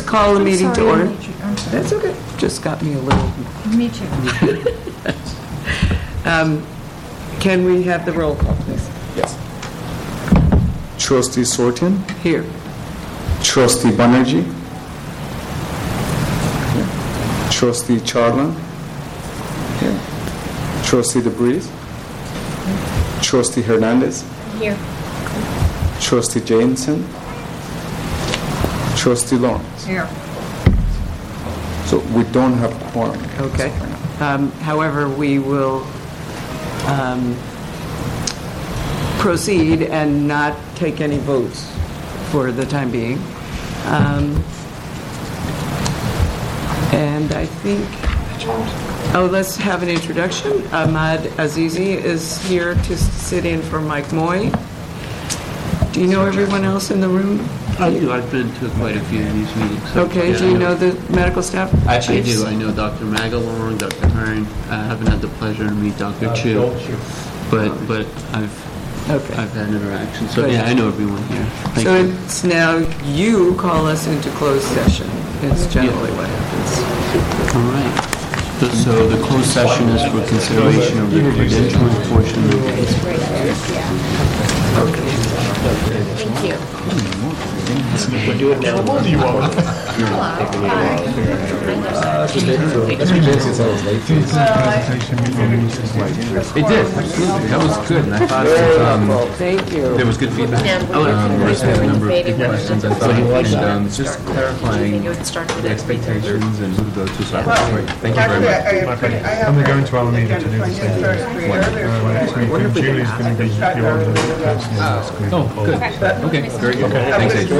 please call the meeting to order? I made you- I'm sorry. That's okay. Just got me a little. Me too. Um, Can we have the roll call, please? Yes. Trustee Sortin, Here. Trustee Banerjee, Trustee Charlton, Trustee DeBreeze, Trustee Hernandez, Here. Trustee Jameson, Trustee Lawrence. Here. So we don't have quorum. Okay. Um, However, we will um, proceed and not take any votes for the time being. Um, And I think, oh, let's have an introduction. Ahmad Azizi is here to sit in for Mike Moy. Do you know everyone else in the room? I do, I've been to quite a few of these meetings. so, Okay, yeah, do I you know the medical staff? I I chiefs? do, I know Dr. Magalong, Dr. Hearn, I haven't had the pleasure to meet Dr. Chu, but, but I've, Okay. I've had interactions, so Good. yeah, I know everyone here. Thank So you. it's now you call us into closed session, It's generally what happens. All right. So- So the closed session is for consideration of the credentialing portion of the case. Thank you. It did. That was good, and I thought um, Thank you. there was good feedback. Um, Marissa had a number of good questions, I thought, and um, just clarifying expectations and who to go to, so I thought, great. Thank you very much. I'm going to Alameda to do the same next Julie's going to be the person. Oh, good. Okay, very good. Thanks, Adrian.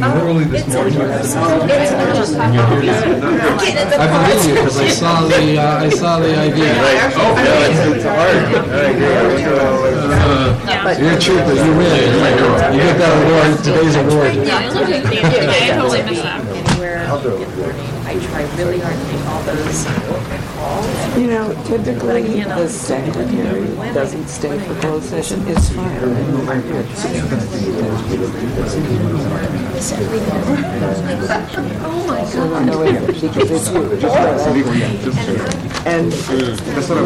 Literally this morning. It's not just. I'm getting I believe you, because I saw the, uh, I saw the idea. You're a trooper, you win. You get that award, today's award. Yeah, I totally missed that. Anywhere in morning, I try really hard to make all those calls. You know, typically, the secretary doesn't stay for closed session, it's fine. Oh my God. No, wait, because it's you. And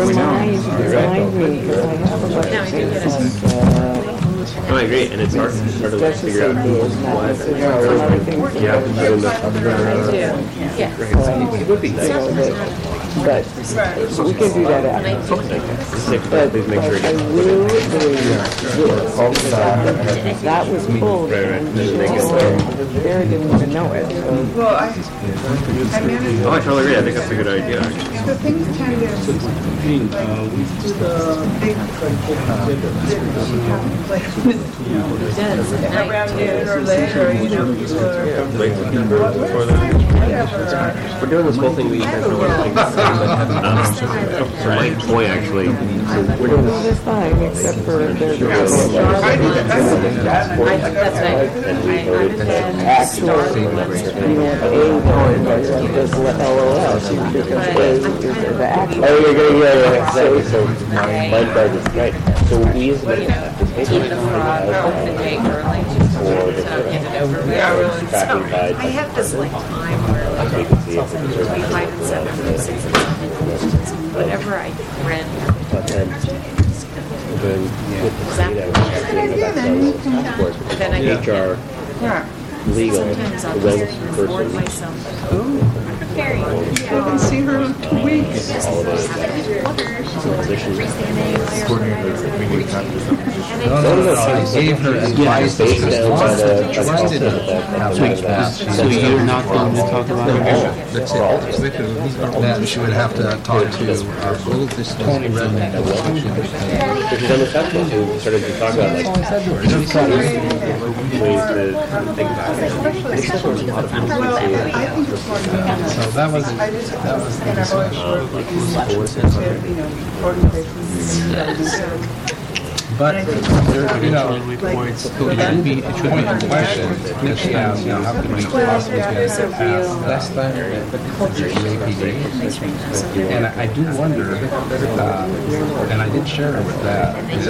remind, remind me, because I have a bunch of things uh, No, I agree, and it's hard, it's hard to like, special figure out who's is not what. necessarily some other things. Yeah, but then the- Yeah. it would be nice. But, so we can do that after. But, make sure I uh, it. will believe this. That was pulled and Barry didn't even know it, so. Well, I, I managed, Oh, I totally agree, I think that's a good idea, the things kind of, the big, around it or later, you know, or whatever. We're doing this whole thing, we have no other thing to say, but, so Mike Moy, actually, so we're doing Well, this, that's except for if there's I did, I did that. I, that's right. I you want A going, but just let LOS, because A the actual. oh, you're yeah, yeah, exactly, so Mike Moy right, so we as an. Keep the frog open the day early, so get it. Tracking by. I have this like time where like between five and seven, or six and whatever I read. But then, then with the state, I was trying to go back to our little which is Then I called HR, Yeah. Legal, Sometimes I'll wellness just record person, myself. I haven't seen her in two weeks. all of those positions. No, no, no, I gave her advice that she down by the, by She the wanted concept it. that, that, that, So you're not going to talk about it? That's it. That she would have to talk to both Tony Redmond. And which is unacceptable to sort of to talk about like ways to think about it. I think that's what a lot of people see it. So that was, that was the and I've always discussion. Um, But, there- you know, Reports. it should be, it should be a question, just now, you know, how can we possibly get it passed less than the UAPD? And I I do wonder, uh, and I did share it with that, is,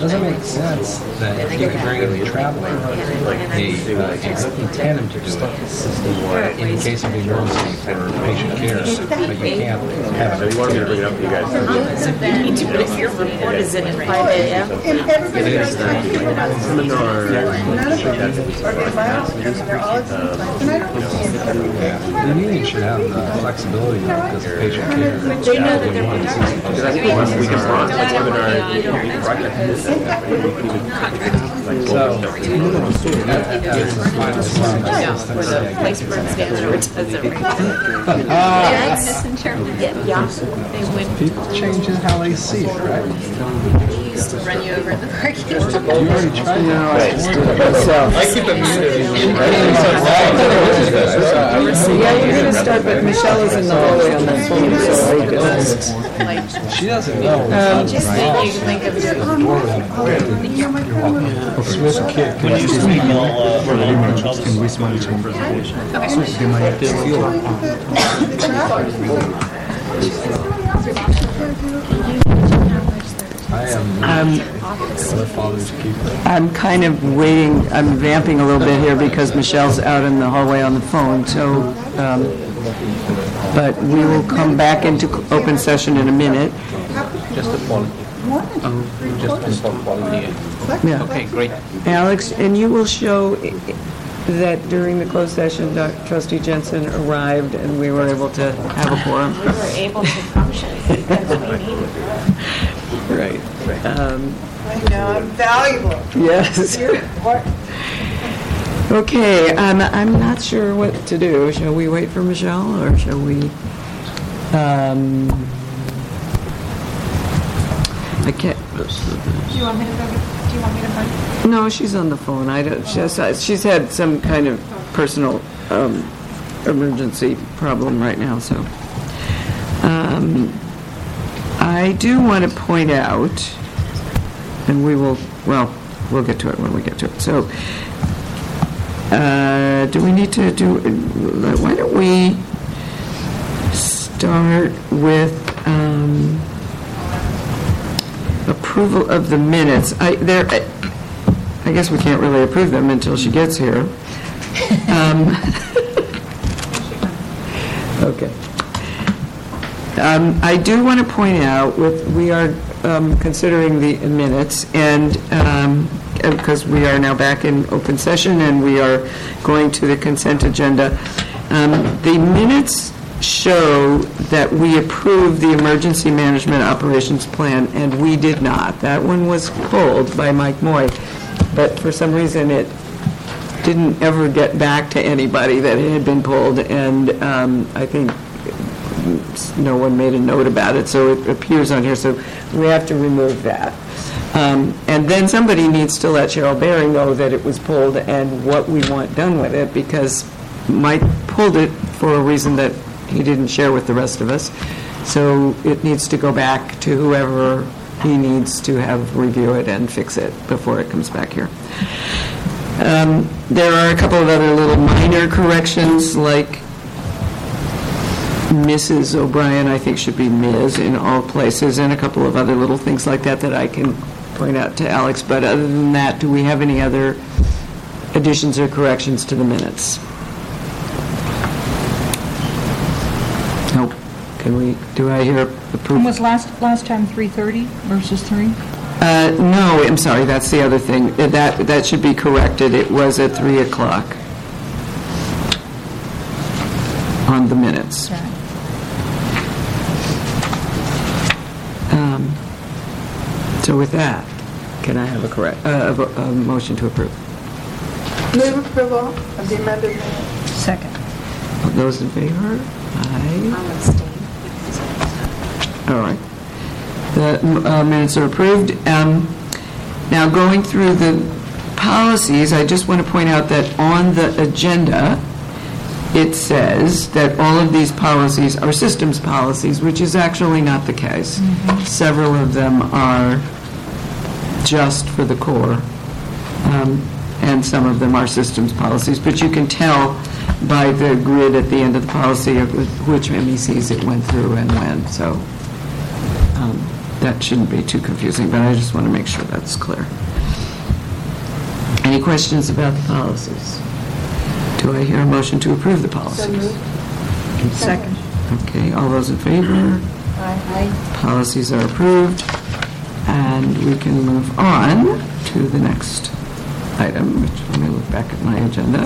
doesn't make sense that if you're going to be traveling, a, uh, a working tandem to do it, in case of emergency for patient care, but you can't have it. wanted me to bring it up to you guys. But if your report is in at five AM, And everybody knows that people about. None of them are reliable, and they're all at the same. And I don't understand. The union should have the flexibility because of patient care. they know that they're productive. Because I think once we can broaden the webinar, we can broadcast this, we can even like, So, that- that is the final. No, where the place burns down or it does everything. Yeah, they would, People change it how they see it, right? They used to run you over in the parking lot. You already tried. Yeah, you're gonna start, but Michelle is in the hallway on the phone, so I guess. Like, um, She doesn't know. just think you think of your um, oh, Swiss kid. When you speak, Can we smile each other? I am the father's keeper. I'm kind of waiting, I'm vamping a little bit here because Michelle's out in the hallway on the phone, so, um, but we will come back into open session in a minute. Just a quality. Oh, just a quality. Yeah. Okay, great. Alex, and you will show i- i- that during the closed session, Doc- trustee Jensen arrived and we were able to have a quorum. we were able to function as we needed. Right. Um, I know, I'm valuable. Yes. You're important. Okay, um, I'm not sure what to do. Shall we wait for Michelle, or shall we? um, I can't, Do you want me to go, do you want me to find? no, she's on the phone. I don't, she's, she's had some kind of personal um, emergency problem right now, so. Um, I do want to point out, and we will, well, we'll get to it when we get to it. So, uh, do we need to do, why don't we start with um, approval of the minutes? I, there, I guess we can't really approve them until she gets here. Um, Okay. Um, I do want to point out, with, we are um, considering the minutes, and, because we are now back in open session, and we are going to the consent agenda, um, the minutes show that we approved the Emergency Management Operations Plan, and we did not. That one was pulled by Mike Moy, but for some reason, it didn't ever get back to anybody that it had been pulled, and um, I think no one made a note about it, so it appears on here, so we have to remove that. Um, And then somebody needs to let Cheryl Berry know that it was pulled and what we want done with it, because Mike pulled it for a reason that he didn't share with the rest of us, so it needs to go back to whoever he needs to have review it and fix it before it comes back here. Um, There are a couple of other little minor corrections, like Mrs. O'Brien, I think should be Ms. in all places, and a couple of other little things like that that I can point out to Alex. But other than that, do we have any other additions or corrections to the minutes? Nope. Can we, do I hear And approval? was last, last time 3:30 versus 3? Uh, No, I'm sorry, that's the other thing. Uh, That, that should be corrected. It was at 3 o'clock on the minutes. So with that, can I have a correct, uh, a a motion to approve? Move approval of the amended minutes. Second. All Those in favor? Aye. I'll abstain. All right. The uh, minutes are approved. Um, Now, going through the policies, I just want to point out that on the agenda, it says that all of these policies are systems policies, which is actually not the case. Several of them are just for the core, um, and some of them are systems policies, but you can tell by the grid at the end of the policy of which MECs it went through and when, so um, that shouldn't be too confusing, but I just want to make sure that's clear. Any questions about the policies? Do I hear a motion to approve the policies? Second. Okay, all those in favor? Policies are approved, and we can move on to the next item, which, let me look back at my agenda,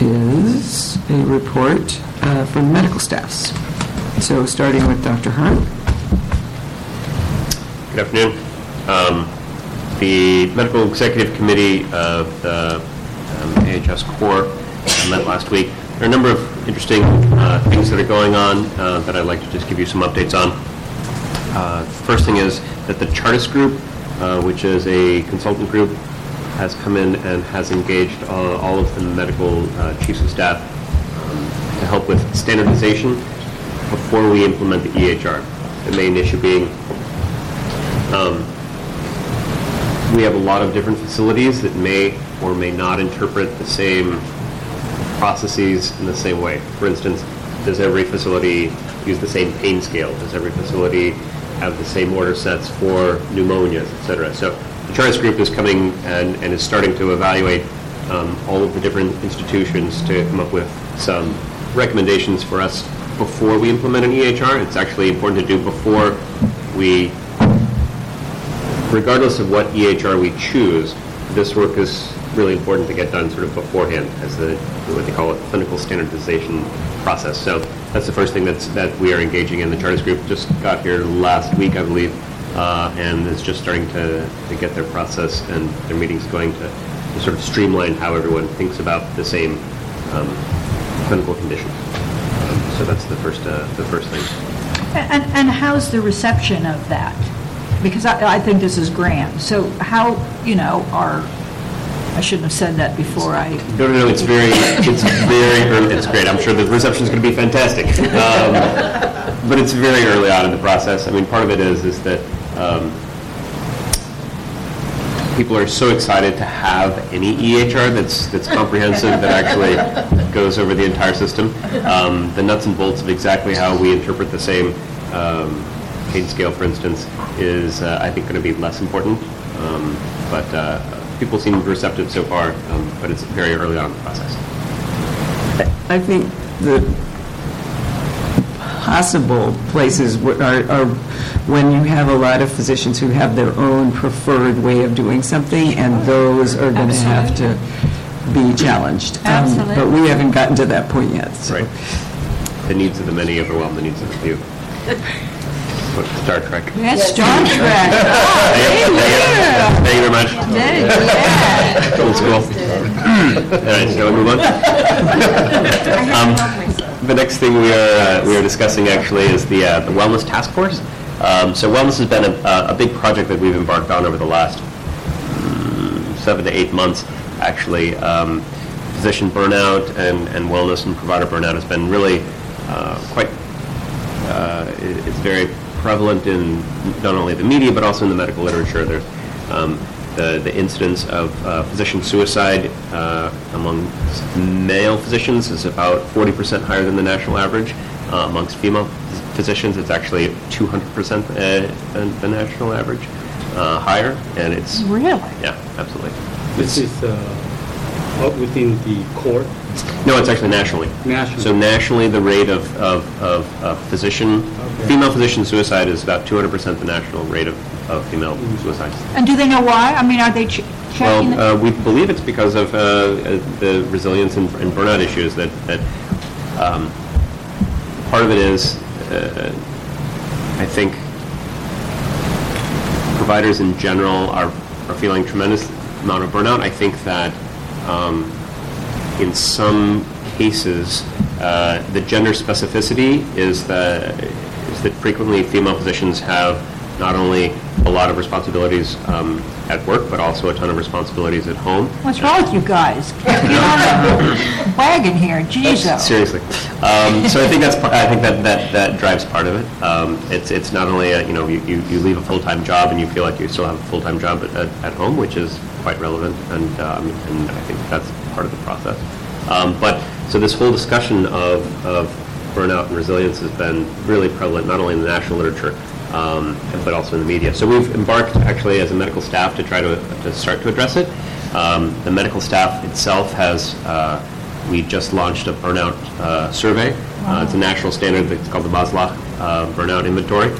is a report uh, from medical staffs. So starting with Dr. Hunt. Good afternoon. Um, The Medical Executive Committee of the um, AHS Core met last week. There are a number of interesting uh, things that are going on uh, that I'd like to just give you some updates on. Uh, First thing is that the Chartis Group, uh, which is a consultant group, has come in and has engaged uh, all of the medical uh, chiefs of staff um, to help with standardization before we implement the EHR. The main issue being um, we have a lot of different facilities that may or may not interpret the same processes in the same way. For instance, does every facility use the same pain scale? Does every facility have the same order sets for pneumonias, et cetera? So the Chartis Group is coming and, and is starting to evaluate um, all of the different institutions to come up with some recommendations for us before we implement an EHR. It's actually important to do before we regardless of what EHR we choose, this work is really important to get done sort of beforehand as the, what they call it, clinical standardization process. So that's the first thing that's, that we are engaging in. The Chartis Group just got here last week, I believe, uh, and is just starting to, to get their process and their meetings going to, to sort of streamline how everyone thinks about the same um, clinical conditions. Um, so that's the first, uh, the first thing. And, and how's the reception of that? Because I, I think this is grand. So how, you know, are, I shouldn't have said that before I, No, no, no, it's very, it's very early, it's great, I'm sure the reception's going to be fantastic. Um, But it's very early on in the process. I mean, part of it is, is that um, people are so excited to have any EHR that's, that's comprehensive, that actually goes over the entire system. Um, The nuts and bolts of exactly how we interpret the same um, pain scale, for instance, is, uh, I think, going to be less important. Um, But uh, people seem receptive so far, um, but it's very early on in the process. I think the possible places are, are when you have a lot of physicians who have their own preferred way of doing something, and those are going to have to be challenged. Um, But we haven't gotten to that point yet, so. Right. The needs of the many overwhelm the needs of the few. What, Star Trek. that's Star Trek. Thank you very much. Yeah. Old school. All right, shall we move on? Um, The next thing we are, uh, we are discussing actually is the uh, the Wellness Task Force. Um, So wellness has been a, a big project that we've embarked on over the last mm, seven to eight months, actually. Um, Physician burnout and, and wellness and provider burnout has been really uh, quite, uh, it- it's very prevalent in not only the media, but also in the medical literature. There's um, the, the incidence of uh, physician suicide uh, among male physicians is about 40% higher than the national average. Uh, amongst female physicians, it's actually 200% uh, than the national average, uh, higher, and it's, Really? yeah, absolutely. This is uh, within the court. No, it's actually nationally. Nationally. So nationally, the rate of, of, of of physician, female physician suicide is about 200% the national rate of, of female suicide. And do they know why? I mean, are they ch- checking? Well, uh, we believe it's because of uh, uh, the resilience and and burnout issues that, that um, part of it is, uh, I think, providers in general are, are feeling tremendous amount of burnout. I think that um, in some cases, uh, the gender specificity is that, is that frequently female physicians have not only a lot of responsibilities um, at work, but also a ton of responsibilities at home. What's wrong with you guys? Get on the wagon here, Jesus. Seriously. Um, so I think that's, I think that, that, that drives part of it. Um, it's, it's not only, a, you know, you, you you leave a full-time job and you feel like you still have a full-time job at, at, at home, which is quite relevant, and, um, and I think that's part of the process. Um, but, so this whole discussion of, of burnout and resilience has been really prevalent, not only in the national literature, um, but also in the media. So we've embarked actually as a medical staff to try to, to start to address it. Um, the medical staff itself has, uh, we just launched a burnout uh, survey. Uh, It's a national standard that's called the Maslach uh, Burnout Inventory.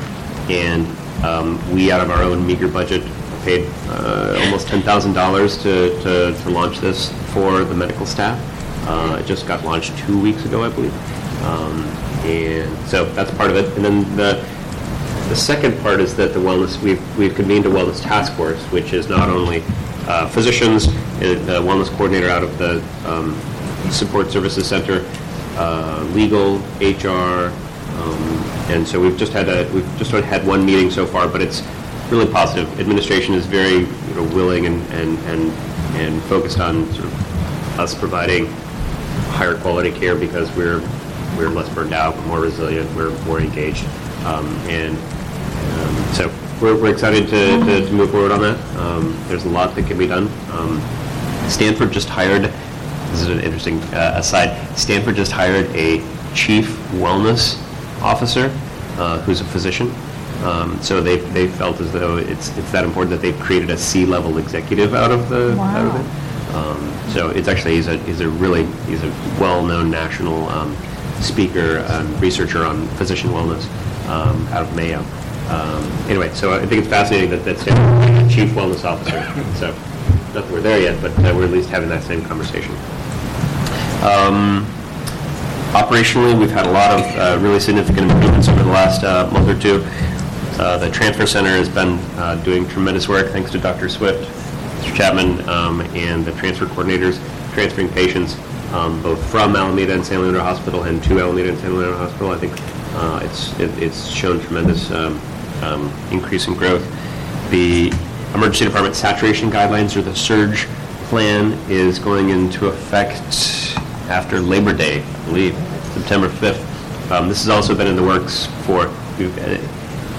And um, we, out of our own meager budget, paid uh, almost $10,000 to, to, to launch this for the medical staff. Uh, It just got launched two weeks ago, I believe. Um, And so that's part of it. And then the, the second part is that the wellness, we've, we've convened a wellness task force, which is not only uh, physicians, uh, the wellness coordinator out of the um, Support Services Center, uh, legal, HR, um, and so we've just had a, we've just had one meeting so far, but it's really positive. Administration is very, you know, willing and, and, and and focused on sort of us providing higher quality care because we're, we're less burned out, we're more resilient, we're more engaged. Um, And um, so we're, we're excited to, to- to move forward on that. Um, There's a lot that can be done. Um, Stanford just hired, this is an interesting uh, aside, Stanford just hired a chief wellness officer uh, who's a physician. Um, So they, they felt as though it's, it's that important that they've created a C-level executive out of the, out of Wow. it. Um, So it's actually, he's a, he's a really, he's a well-known national um, speaker, and researcher on physician wellness um, out of Mayo. Um, Anyway, so I think it's fascinating that that's a chief wellness officer. So, not that we're there yet, but uh, we're at least having that same conversation. Um, Operationally, we've had a lot of uh, really significant improvements over the last uh, month or two. Uh, The Transfer Center has been uh, doing tremendous work, thanks to Dr. Swift, Mr. Chapman, um, and the transfer coordinators, transferring patients um, both from Alameda and San Leandro Hospital and to Alameda and San Leandro Hospital. I think uh, it's it- it's shown tremendous um, um, increase in growth. The emergency department saturation guidelines, or the surge plan, is going into effect after Labor Day, I believe, September 5th. Um, This has also been in the works for,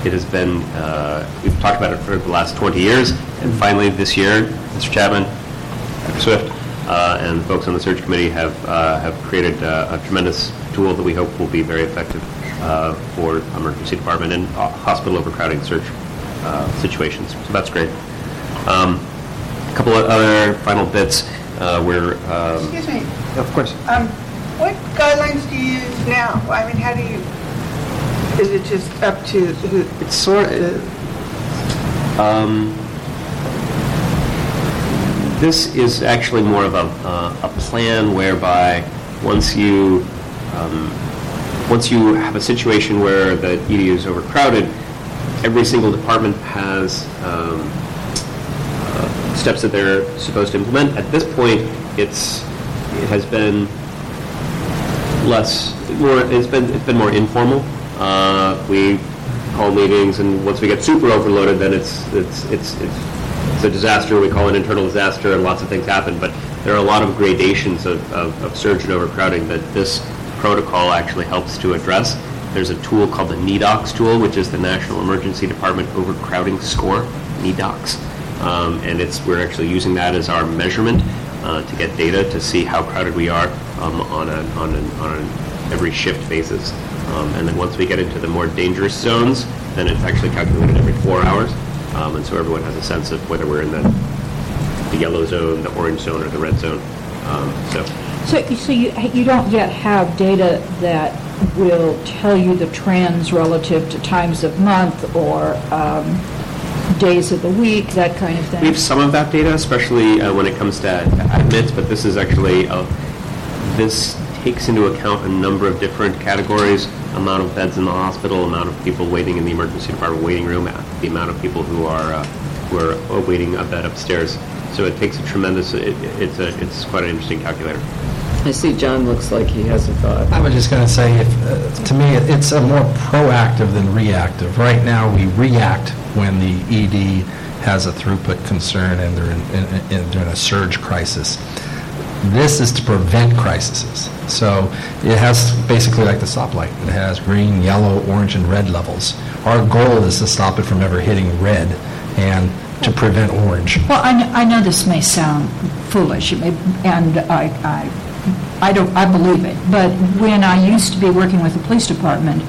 it has been, uh, we've talked about it for the last 20 years, and finally this year, Mr. Chapman, Dr. Swift, uh, and the folks on the search committee have, uh, have created uh, a tremendous tool that we hope will be very effective uh, for emergency department and hospital overcrowding search uh, situations. So that's great. Um, A couple of other final bits. Uh, We're, um, Excuse me, of course. um, what guidelines do you use now? I mean, how do you, is it just up to who? It's sort of, Um, This is actually more of a, uh, a plan whereby once you, um, once you have a situation where the ED is overcrowded, every single department has um, uh, steps that they're supposed to implement. At this point, it's, it has been less, more, it's been, it's been more informal. Uh, We call meetings, and once we get super overloaded, then it's, it's, it's, it's it's a disaster, we call it internal disaster, and lots of things happen, but there are a lot of gradations of, of of surge and overcrowding that this protocol actually helps to address. There's a tool called the NEDOCS tool, which is the National Emergency Department Overcrowding Score, NEDOCS. Um, And it's, we're actually using that as our measurement uh, to get data to see how crowded we are um, on a, on an, on an every shift basis. Um, And then once we get into the more dangerous zones, then it's actually calculated every four hours. Um, And so everyone has a sense of whether we're in the, the yellow zone, the orange zone, or the red zone. Um, So, So, so you, you don't yet have data that will tell you the trends relative to times of month or um, days of the week, that kind of thing? we have some of that data, especially uh, when it comes to admits, but this is actually, uh, this takes into account a number of different categories, amount of beds in the hospital, amount of people waiting in the emergency department waiting room, the amount of people who are, uh, who are awaiting a bed upstairs. So it takes a tremendous, it- it's a, it's quite an interesting calculator. I see John looks like he has a thought. I was just going to say, if, uh, to me, it's a more proactive than reactive. Right now, we react when the ED has a throughput concern and they're in, in- in, they're in a surge crisis. This is to prevent crises. So it has basically like the stoplight. It has green, yellow, orange, and red levels. Our goal is to stop it from ever hitting red and to prevent orange. Well, I, kn- I know this may sound foolish, may- and I, I, I don't, I believe it, but when I used to be working with the police department,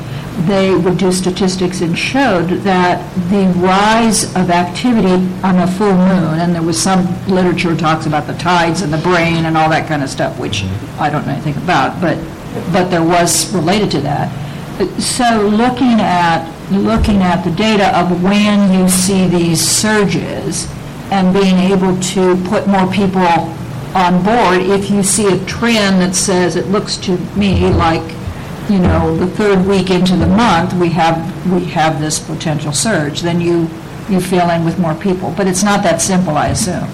they would do statistics and showed that the rise of activity on a full moon, and there was some literature talks about the tides and the brain and all that kind of stuff, which I don't know anything about, but, but there was related to that. So looking at, looking at the data of when you see these surges and being able to put more people on board, if you see a trend that says, it looks to me like, you know, the third week into the month, we have, we have this potential surge, then you, you fill in with more people. But it's not that simple, I assume.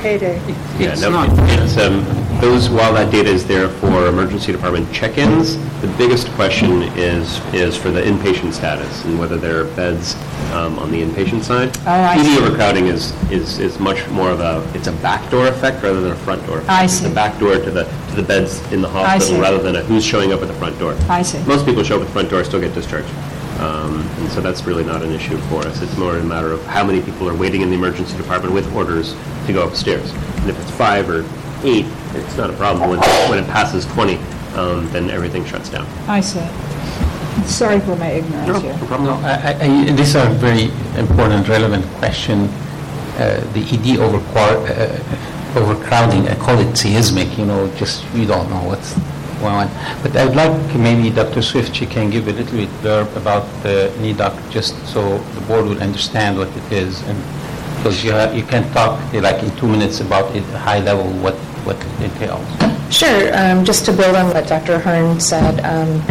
Payday. Yeah, no, it's, um, those, while that data is there for emergency department check-ins, the biggest question is, is for the inpatient status and whether there are beds um, on the inpatient side. Oh, I ED see. overcrowding is, is, is much more of a, it's a backdoor effect rather than a front door. effect. I It's see. a backdoor to the, to the beds in the hospital rather than a who's showing up at the front door. I see. Most people show up at the front door, still get discharged. Um, And so that's really not an issue for us. It's more a matter of how many people are waiting in the emergency department with orders to go upstairs. And if it's five or eight, it's not a problem. When, when it passes 20, um, then everything shuts down. I see. Sorry for my ignorance here. No, I- I- I- These are very important, relevant question. Uh, The ED overquar- uh, overcrowding, I call it seismic, you know, just, we don't know what's going on. But I'd like maybe Dr. Swift, she can give a little bit blurb about the NEDOC, just so the board will understand what it is. And Because you ha- you can talk like in two minutes about it, high level, what what entails. Sure, um, just to build on what Dr. Hearn said, um,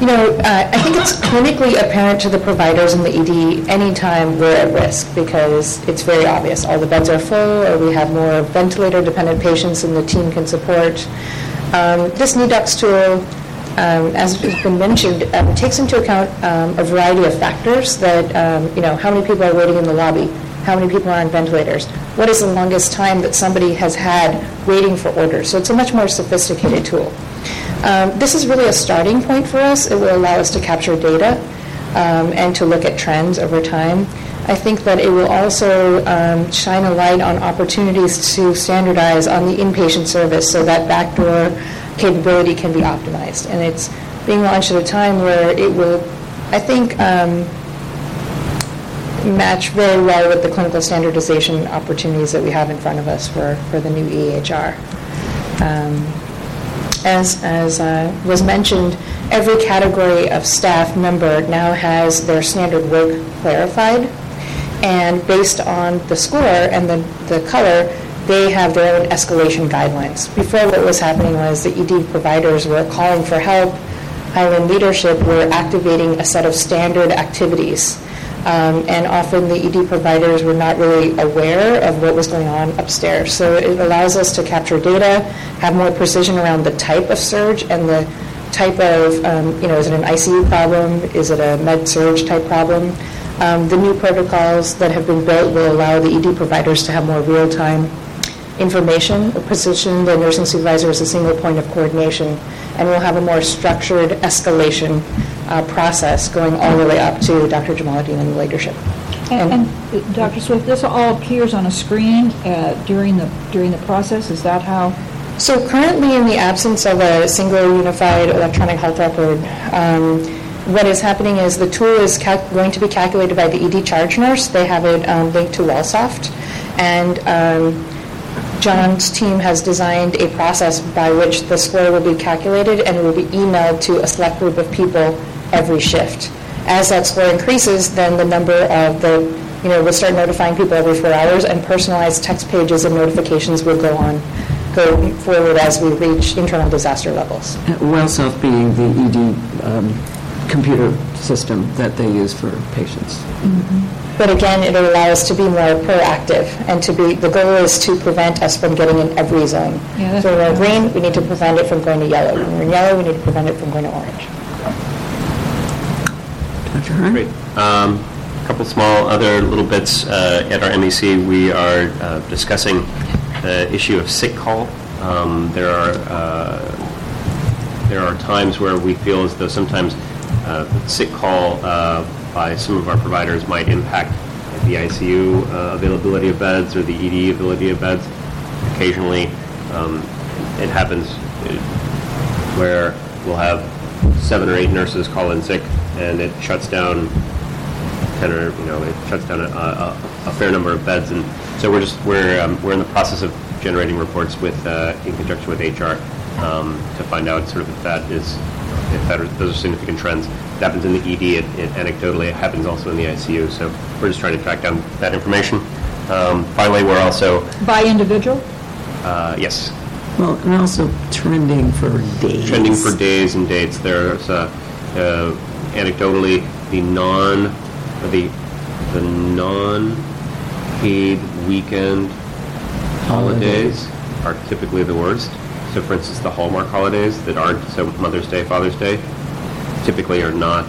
you know, uh, I think it's clinically apparent to the providers in the ED anytime we're at risk because it's very obvious. All the beds are full, or we have more ventilator-dependent patients than the team can support. Um, This NEDOCS tool, um, as has been mentioned, um, takes into account um, a variety of factors that, um, you know, how many people are waiting in the lobby, how many people are on ventilators, what is the longest time that somebody has had waiting for orders. So it's a much more sophisticated tool. Um, This is really a starting point for us. It will allow us to capture data um, and to look at trends over time. I think that it will also um, shine a light on opportunities to standardize on the inpatient service so that backdoor capability can be optimized. And it's being launched at a time where it will, I think, um, match very well with the clinical standardization opportunities that we have in front of us for, for the new EHR. Um, as, as uh, was mentioned, every category of staff member now has their standard work clarified, and based on the score and the, the color, they have their own escalation guidelines. Before, what was happening was the ED providers were calling for help. Highland leadership were activating a set of standard activities, um, and often the ED providers were not really aware of what was going on upstairs. So it allows us to capture data, have more precision around the type of surge and the type of, um, you know, is it an ICU problem? Is it a med surge type problem? Um, the new protocols that have been built will allow the ED providers to have more real-time information, position the nursing supervisor as a single point of coordination, and we'll have a more structured escalation uh, process going all the way up to Dr. Jamaluddin and the leadership. And, and, Dr. Swift, this all appears on a screen uh, during the, during the process? Is that how? So currently, in the absence of a single unified electronic health record, um, what is happening is the tool is cal- going to be calculated by the ED charge nurse. They have it um, linked to Wellsoft, and um, John's team has designed a process by which the score will be calculated and it will be emailed to a select group of people every shift. As that score increases, then the number of the, you know, we'll start notifying people every four hours, and personalized text pages and notifications will go on, go forward as we reach internal disaster levels. Wellsoft being the ED um, computer system that they use for patients. But again, it'll allow us to be more proactive and to be, the goal is to prevent us from getting in every zone. Yeah, So when we're green, we need to prevent it from going to yellow. When we're in yellow, we need to prevent it from going to orange. Dr. Hearn? Great. Um, A couple small other little bits. uh, At our MEC, we are uh, discussing the issue of sick call. Um, There are, uh, there are times where we feel as though sometimes uh, sick call uh, by some of our providers might impact the ICU uh, availability of beds or the ED availability of beds. Occasionally, um, it happens uh, where we'll have seven or eight nurses call in sick, and it shuts down 10 or, you know, it shuts down a, a, a fair number of beds. And so we're just, we're, um, we're in the process of generating reports with, uh, in conjunction with HR, um, to find out sort of if that is, if that are, those are significant trends. It happens in the ED, it, it anecdotally, it happens also in the ICU. So we're just trying to track down that information. Um, finally, we're also, By individual? uh, yes, Well, and also trending for days. trending for days and dates. There's uh, uh, anecdotally the non, the the non-paid weekend holidays are typically the worst. So, for instance, the Hallmark holidays that aren't so Mother's Day, Father's Day, typically are not.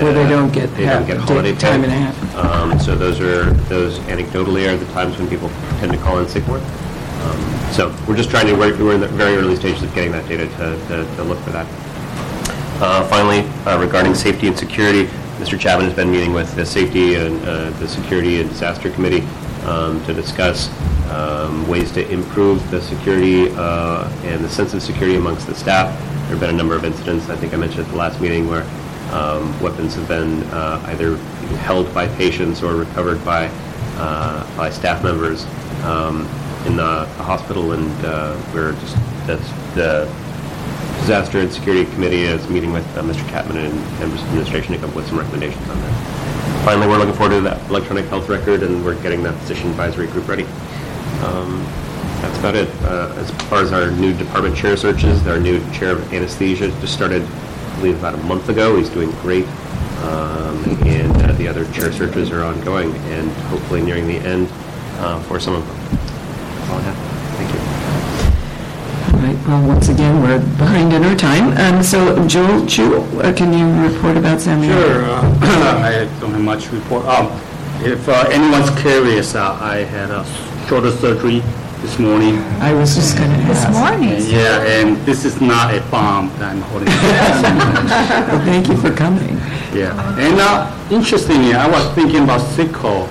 Where they uh, don't get they don't half- get holiday pay. time and a half. Um, so those are those anecdotally are the times when people tend to call in sick more. Um, so we're just trying to we're, we're in the very early stages of getting that data to, to, to look for that. Uh, Finally, uh, regarding safety and security, Mr. Chapman has been meeting with the Safety and uh, the Security and Disaster Committee um, to discuss um, ways to improve the security uh, and the sense of security amongst the staff. There have been a number of incidents, I think I mentioned at the last meeting, where um, weapons have been uh, either held by patients or recovered by, uh, by staff members um, in the hospital, and uh, we're just, that's the Disaster and Security Committee is meeting with uh, Mr. Chapman and members of the administration to come up with some recommendations on that. Finally, we're looking forward to that electronic health record, and we're getting that physician advisory group ready. Um, That's about it. Uh, As far as our new department chair searches, our new chair of anesthesia just started, I believe, about a month ago. He's doing great. Um, And uh, the other chair searches are ongoing, and hopefully nearing the end uh, for some of them. That's all I have. Thank you. All right, well, once again, we're behind in our time. Um, So Joel Chu, uh, can you report about Samuel? Sure, uh, I don't have much report. Um, If uh, anyone's curious, uh, I had a shoulder surgery this morning. I was just going to This morning? Yeah, and this is not a bomb that I'm holding. Well, Thank you for coming. Yeah, and uh, interestingly, I was thinking about sickle.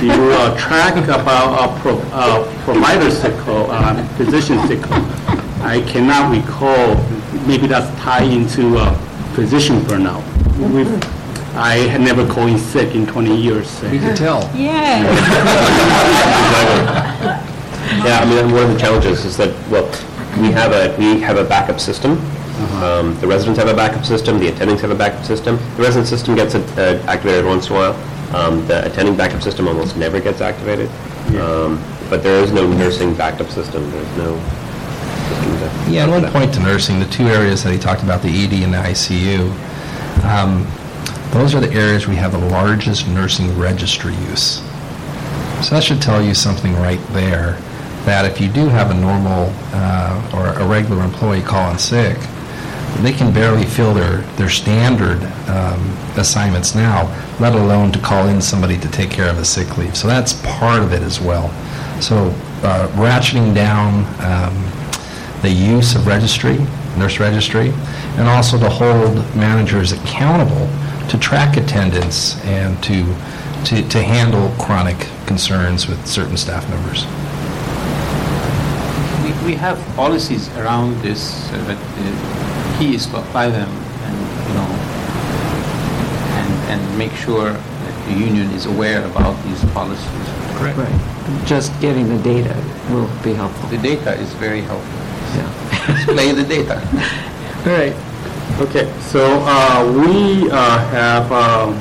You uh, track about uh, pro- uh, provider sickle, uh, physician sickle. I cannot recall, maybe that's tied into uh, physician burnout. We've- I had never called in sick in 20 years. We can tell. Yeah. Yeah, I mean, one of the challenges is that, well, we have a, we have a backup system. Um, The residents have a backup system, the attendings have a backup system. The resident system gets uh, activated once in a while. Um, The attending backup system almost never gets activated. Um, But there is no nursing backup system, there's no system to... Yeah, and one point to nursing, the two areas that he talked about, the ED and the ICU, um, those are the areas we have the largest nursing registry use. So that should tell you something right there, that if you do have a normal uh, or a regular employee calling sick, they can barely fill their, their standard um, assignments now, let alone to call in somebody to take care of a sick leave. So that's part of it as well. So uh, ratcheting down um, the use of registry, nurse registry, and also to hold managers accountable to track attendance and to, to, to handle chronic concerns with certain staff members. We, we have policies around this, so that the key is to apply them and, you know, and, and make sure that the union is aware about these policies. Correct. Right. Just getting the data will be helpful. The data is very helpful. Yeah. Display the data. All right. Okay, so uh, we uh, have um,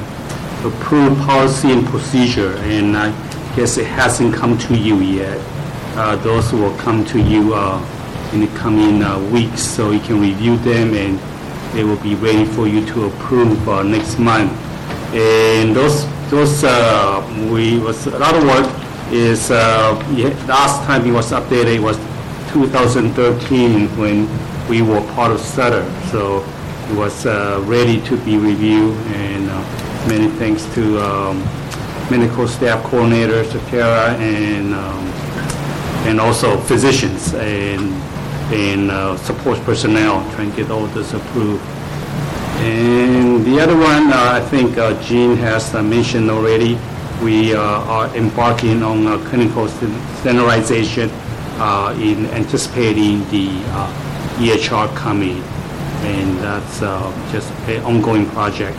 approved policy and procedure, and I guess it hasn't come to you yet. Uh, Those will come to you uh, in the coming uh, weeks, so you can review them, and they will be ready for you to approve uh, next month. And those those, we, was, a lot of work is, last time it was updated was 2013 when we were part of Sutter. So it was uh, ready to be reviewed and uh, many thanks to um, medical staff coordinators, Tara, and um, and also physicians and and uh, support personnel trying to get all this approved. And the other one, I think Jean has mentioned already, we uh, are embarking on clinical standardization uh, in anticipating the EHR coming. And that's uh, just an ongoing project,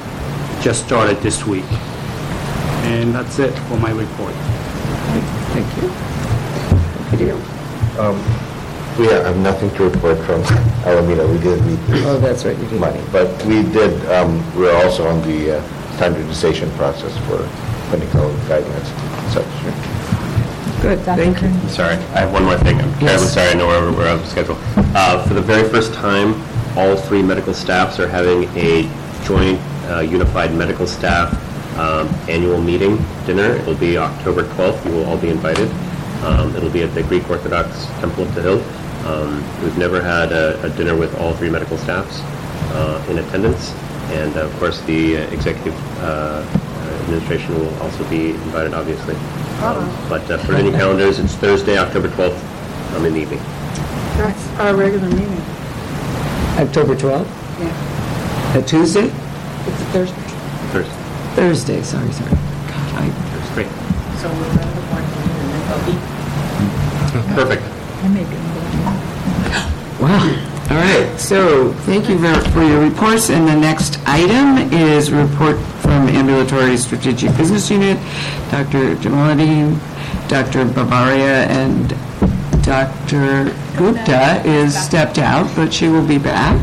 just started this week. And that's it for my report. Thank you. Um, We have nothing to report from Alameda. We did meet Oh, that's right, you did. money, but we did, um, we're also on the uh, standardization process for clinical guidelines and such. Good, thank you. I'm Sorry, I have one more thing. I'm terribly Yes. sorry, I know we're, we're out of schedule. Uh, For the very first time, all three medical staffs are having a joint uh, unified medical staff um, annual meeting dinner. It'll be October 12th. You will all be invited. Um, It'll be at the Greek Orthodox Temple of the Hill. Um, We've never had a a dinner with all three medical staffs uh, in attendance. And of course, the uh, executive uh, administration will also be invited, obviously. Um, But uh, for any calendars, it's Thursday, October 12th, um, in the evening. That's our regular meeting. October 12th? Yeah. A Tuesday? It's a Thursday. Thursday. Thursday, sorry, sorry. God, I- That's great. So we're going to board meeting and then they'll be. Perfect. I may be involved. Wow. All right, so thank you ver- for your reports. And the next item is report from Ambulatory Strategic Business Unit, Dr. Jamaluddin, Dr. Babaria, and Dr. Gupta is stepped out, but she will be back.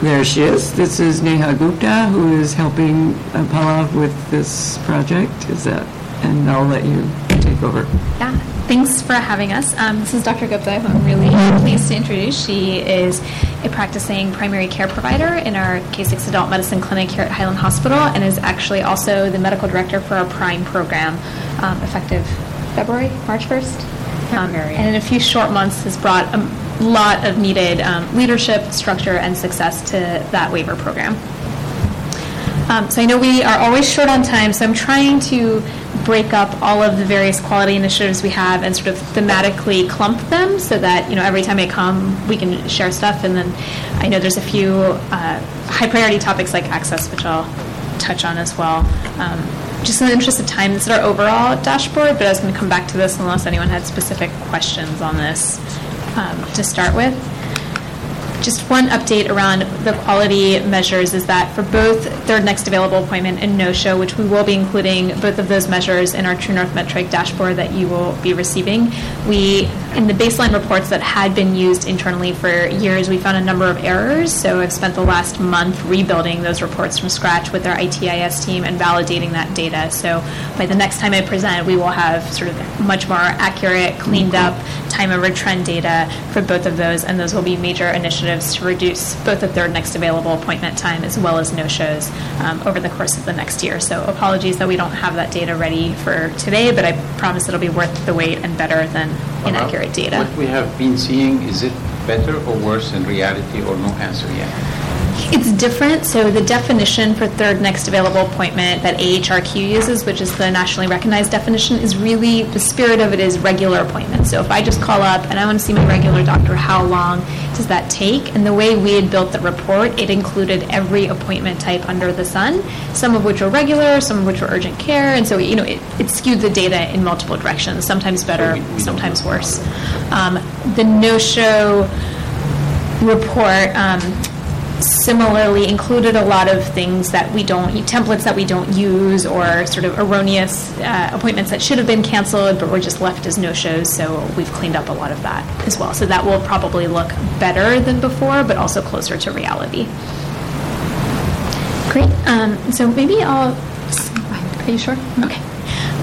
There she is. This is Neha Gupta, who is helping Palav with this project. Is that, and I'll let you take over. Yeah, thanks for having us. Um, this is Dr. Gupta, who I'm really pleased to introduce. She is a practicing primary care provider in our K6 Adult Medicine Clinic here at Highland Hospital and is actually also the medical director for our PRIME program, um, effective February, March 1st. Um, and in a few short months has brought a lot of needed um, leadership, structure, and success to that waiver program. Um, so I know we are always short on time, so I'm trying to break up all of the various quality initiatives we have and sort of thematically clump them so that, you know, every time I come, we can share stuff. And then I know there's a few uh, high priority topics like access, which I'll touch on as well. Just in the interest of time, this is our overall dashboard, but I was going to come back to this unless anyone had specific questions on this um, to start with. Just one update around the quality measures is that for both third next available appointment and no-show, which we will be including both of those measures in our True North Metric dashboard that you will be receiving, we, in the baseline reports that had been used internally for years, we found a number of errors. So I've spent the last month rebuilding those reports from scratch with our ITIS team and validating that data. So by the next time I present, we will have sort of much more accurate, cleaned up time over trend data for both of those, and those will be major initiatives to reduce both the third next available appointment time as well as no-shows um, over the course of the next year. So apologies that we don't have that data ready for today, but I promise it'll be worth the wait and better than inaccurate data. What we have been seeing, is it better or worse in reality or no answer yet? It's different. So the definition for third next available appointment that AHRQ uses, which is the nationally recognized definition, is really the spirit of it is regular appointment. So if I just call up and I want to see my regular doctor, how long does that take? And the way we had built the report, it included every appointment type under the sun, some of which were regular, some of which were urgent care, and so you know it, it skewed the data in multiple directions, sometimes better, sometimes worse. Um, the no-show report. Um, similarly included a lot of things that we don't templates that we don't use or sort of erroneous uh, appointments that should have been canceled but were just left as no shows so we've cleaned up a lot of that as well. So that will probably look better than before but also closer to reality. Great. Um, so maybe i'll are you sure? Okay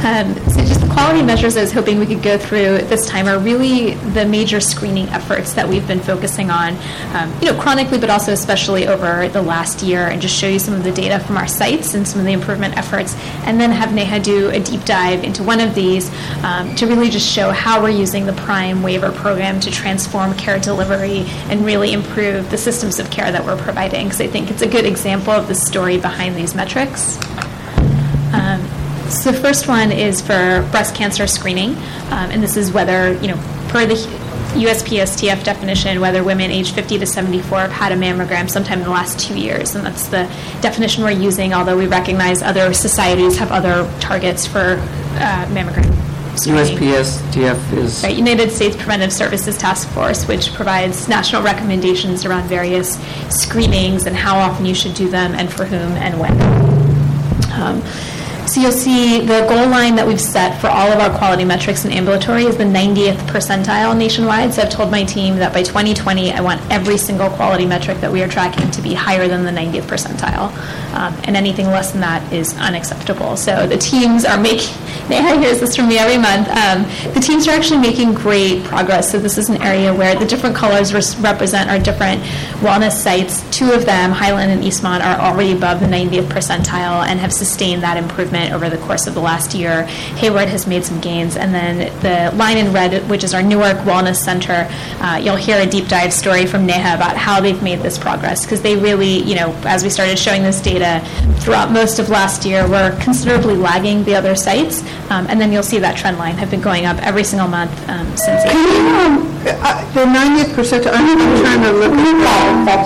Um, so just the quality measures I was hoping we could go through this time are really the major screening efforts that we've been focusing on, um, you know, chronically, but also especially over the last year, and just show you some of the data from our sites and some of the improvement efforts, and then have Neha do a deep dive into one of these um, to really just show how we're using the Prime waiver program to transform care delivery and really improve the systems of care that we're providing. Because I think it's a good example of the story behind these metrics. So the first one is for breast cancer screening, um, and this is whether, you know, per the USPSTF definition, whether women aged 50 to 74 have had a mammogram sometime in the last two years, and that's the definition we're using, although we recognize other societies have other targets for uh, mammogram screening. USPSTF is, Right, United States Preventive Services Task Force, which provides national recommendations around various screenings and how often you should do them and for whom and when. Um, so you'll see the goal line that we've set for all of our quality metrics in ambulatory is the 90th percentile nationwide. So I've told my team that by 2020, I want every single quality metric that we are tracking to be higher than the 90th percentile. Um, and anything less than that is unacceptable. So the teams are making, Neha hears this from me every month, um, the teams are actually making great progress. So this is an area where the different colors res- represent our different wellness sites. Two of them, Highland and Eastmont, are already above the 90th percentile and have sustained that improvement over the course of the last year. Hayward has made some gains. And then the line in red, which is our Newark Wellness Center, uh, you'll hear a deep dive story from Neha about how they've made this progress because they really, you know, as we started showing this data throughout most of last year, were considerably lagging the other sites. Um, and then you'll see that trend line have been going up every single month um, since Can you, um, uh, the 90th percentile, I'm I'm trying to look at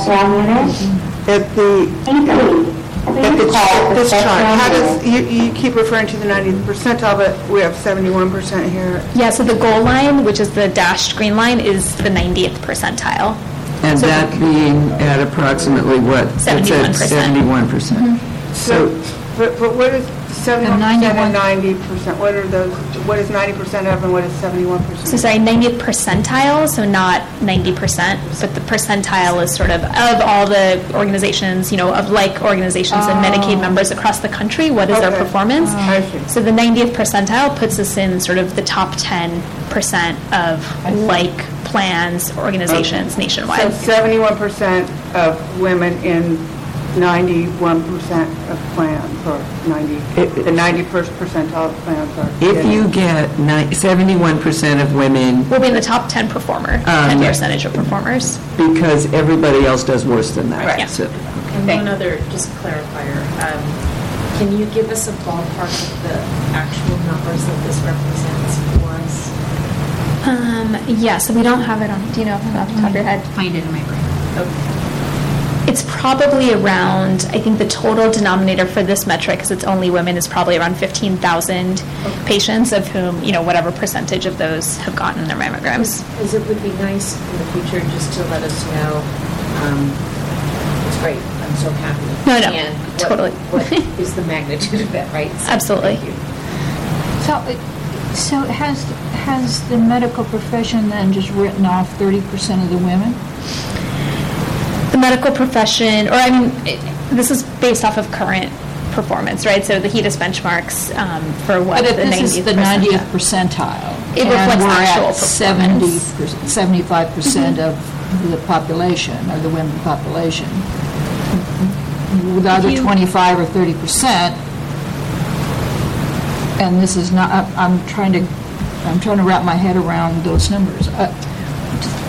at the, at the chart, this chart. How does, you, you keep referring to the 90th percentile, but we have 71% here. Yeah, so the goal line, which is the dashed green line, is the 90th percentile. and So- that being at approximately what? It's at 71%. 71%. So, but, but what is 71% and 90%? What are those, what is 90% of and what is 71%? So sorry, 90th percentile, so not 90%, but the percentile is sort of of all the organizations, you know, of like organizations and Medicaid oh. members across the country, what is Okay. performance? Oh, I see. So the 90th percentile puts us in sort of the top 10% of like plans, organizations nationwide. So nationwide. 71% of women in 91% of plans, or 90, the 91st percentile of plans are. If you get ni- 71% of women, We'll be in the top 10 performer, Um, 10 percentage of performers. because everybody else does worse than that. Right. So- And one other, just clarifier, um, can you give us a ballpark of the actual numbers that this represents for us? Um, yeah, so we don't have it on, do you know off the top of your head? Find it in my brain. It's probably around, I think the total denominator for this metric, because it's only women, is probably around 15,000 patients, of whom, you know, whatever percentage of those have gotten their mammograms. Because it would be nice in the future just to let us know, um, it's great, I'm so happy. No, no, And what- totally. What is the magnitude of that, right? So, Absolutely. thank you. So, so has, has the medical profession then just written off 30% of the women? The medical profession, or I mean, it, this is based off of current performance, right? So the HEDIS benchmarks um, for what But the this is 90th the percentile. 90th percentile. It reflects And we're at 70, performance. 75% of the population, or the women population. With the other 25 or 30%, and this is not, I'm trying to, I'm trying to wrap my head around those numbers. Uh,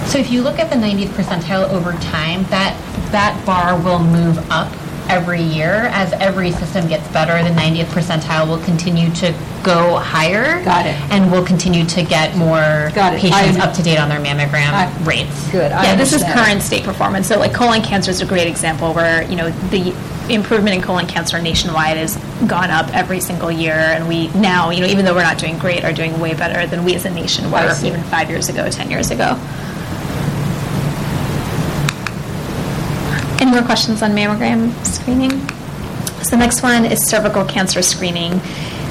So if you look at the 90th percentile over time, that, that bar will move up every year. As every system gets better, the 90th percentile will continue to go higher. Got it. And we'll continue to get more Got it. patients up to date on their mammogram I- rates. Good, I Yeah, this is current state performance. So like colon cancer is a great example where, you know, the improvement in colon cancer nationwide has gone up every single year. And we now, you know, even though we're not doing great, are doing way better than we as a nation were even five years ago, 10 years ago. Any more questions on mammogram screening? So the next one is cervical cancer screening.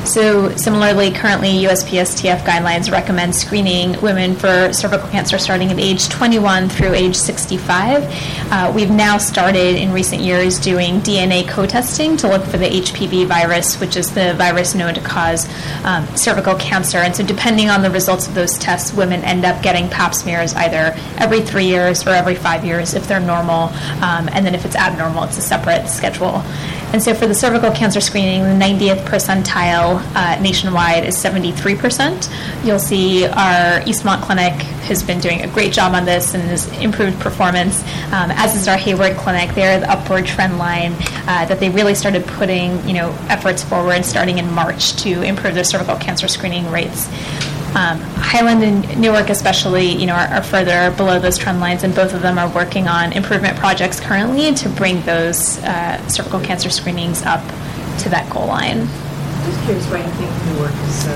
So similarly, currently USPSTF guidelines recommend screening women for cervical cancer starting at age 21 through age 65. Uh, we've now started in recent years doing DNA co-testing to look for the HPV virus, which is the virus known to cause um, cervical cancer. And so, depending on the results of those tests, women end up getting Pap smears either every three years or every five years if they're normal, um, and then if it's abnormal, it's a separate schedule. And so, for the cervical cancer screening, the 90th percentile uh, nationwide is 73%. You'll see our Eastmont Clinic has been doing a great job on this and has improved performance, um, as is our Hayward Clinic. They're the upward trend line uh, that they really started putting, you know, efforts forward starting in March to improve their cervical cancer screening rates. Um, Highland and Newark, especially, you know, are, are, further below those trend lines, and both of them are working on improvement projects currently to bring those uh, cervical cancer screenings up to that goal line. Just curious why you think Newark is so.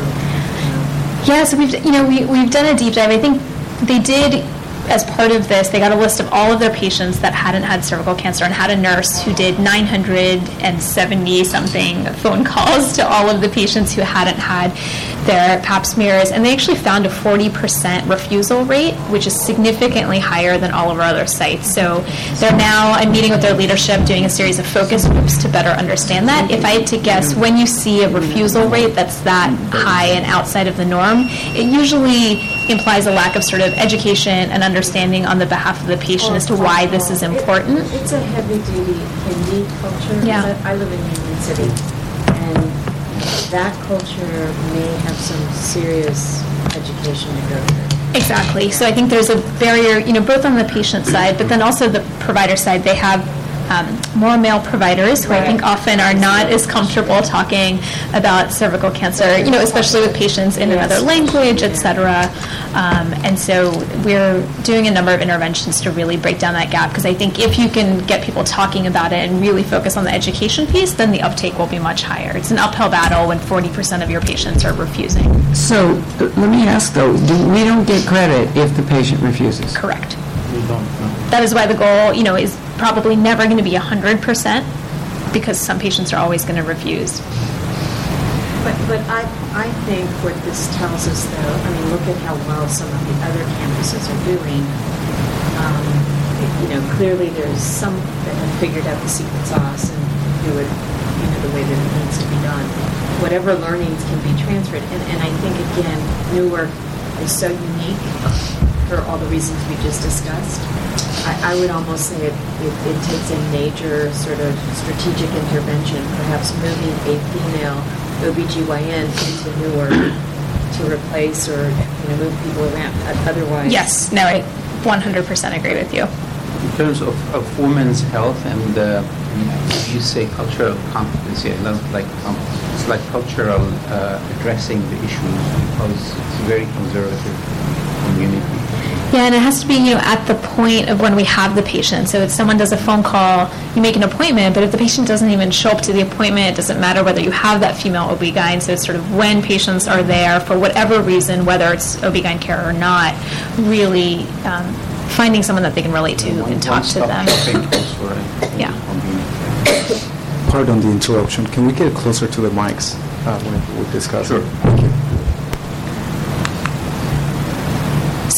Yeah, so we've you know we we've done a deep dive. I think they did as part of this, they got a list of all of their patients that hadn't had cervical cancer and had a nurse who did 970 something phone calls to all of the patients who hadn't had their pap smears. And they actually found a 40% refusal rate, which is significantly higher than all of our other sites. So they're now, I'm meeting with their leadership, doing a series of focus groups to better understand that. If I had to guess, when you see a refusal rate that's that high and outside of the norm, it usually implies a lack of sort of education and understanding on the behalf of the patient as to why this is important. It, it's a heavy duty need culture. Yeah. I, I live in Union City, and that culture may have some serious education to go through. Exactly. So I think there's a barrier, you know, both on the patient side, but then also the provider side. They have um, more male providers who I think often are not as comfortable talking about cervical cancer, you know, especially with patients in another language, et cetera. Um, and so we're doing a number of interventions to really break down that gap because I think if you can get people talking about it and really focus on the education piece, then the uptake will be much higher. It's an uphill battle when 40% of your patients are refusing. So let me ask though, we don't get credit if the patient refuses? Correct. That is why the goal, you know, is probably never going to be 100% because some patients are always going to refuse. But, but I, I think what this tells us, though, I mean, look at how well some of the other campuses are doing. Um, you know, clearly there's some that have figured out the secret sauce and do it, you know, the way that it needs to be done. Whatever learnings can be transferred. And, and I think, again, Newark is so unique for all the reasons we just discussed. I, I would almost say it, it, it, takes a major sort of strategic intervention, perhaps moving a female OBGYN into Newark to replace or you know, move people around otherwise. Yes, no, I 100% agree with you. In terms of, of women's health and uh, you say cultural competency, I love like um, it's like cultural uh, addressing the issues because it's a very conservative community yeah, and it has to be you know at the point of when we have the patient. So if someone does a phone call, you make an appointment, but if the patient doesn't even show up to the appointment, it doesn't matter whether you have that female OB-GYN. So it's sort of when patients are there for whatever reason, whether it's OB-GYN care or not, really um, finding someone that they can relate to and talk to them. Yeah. Pardon the interruption. Can we get closer to the mics uh, when we discuss? Sure. Thank you.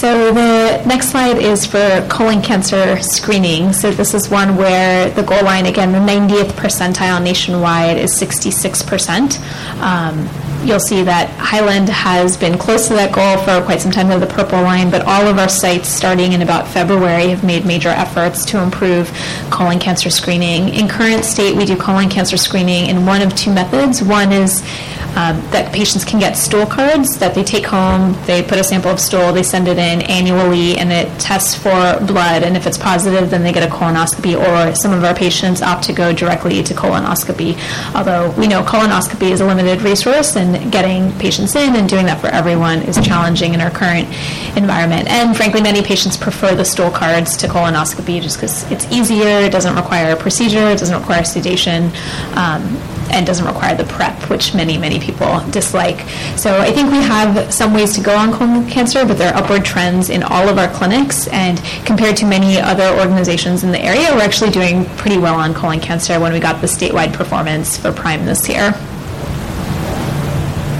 So the next slide is for colon cancer screening. So this is one where the goal line, again, the 90th percentile nationwide is 66%. Um, you'll see that Highland has been close to that goal for quite some time with the purple line, but all of our sites starting in about February have made major efforts to improve colon cancer screening. In current state, we do colon cancer screening in one of two methods. One is um, that patients can get stool cards that they take home. They put a sample of stool, they send it in annually, and it tests for blood. And if it's positive, then they get a colonoscopy. Or some of our patients opt to go directly to colonoscopy. Although we know colonoscopy is a limited resource, and getting patients in and doing that for everyone is challenging in our current environment. And frankly, many patients prefer the stool cards to colonoscopy just because it's easier. It doesn't require a procedure. It doesn't require sedation. Um, and doesn't require the prep, which many, many people dislike. So I think we have some ways to go on colon cancer, but there are upward trends in all of our clinics. And compared to many other organizations in the area, we're actually doing pretty well on colon cancer when we got the statewide performance for Prime this year.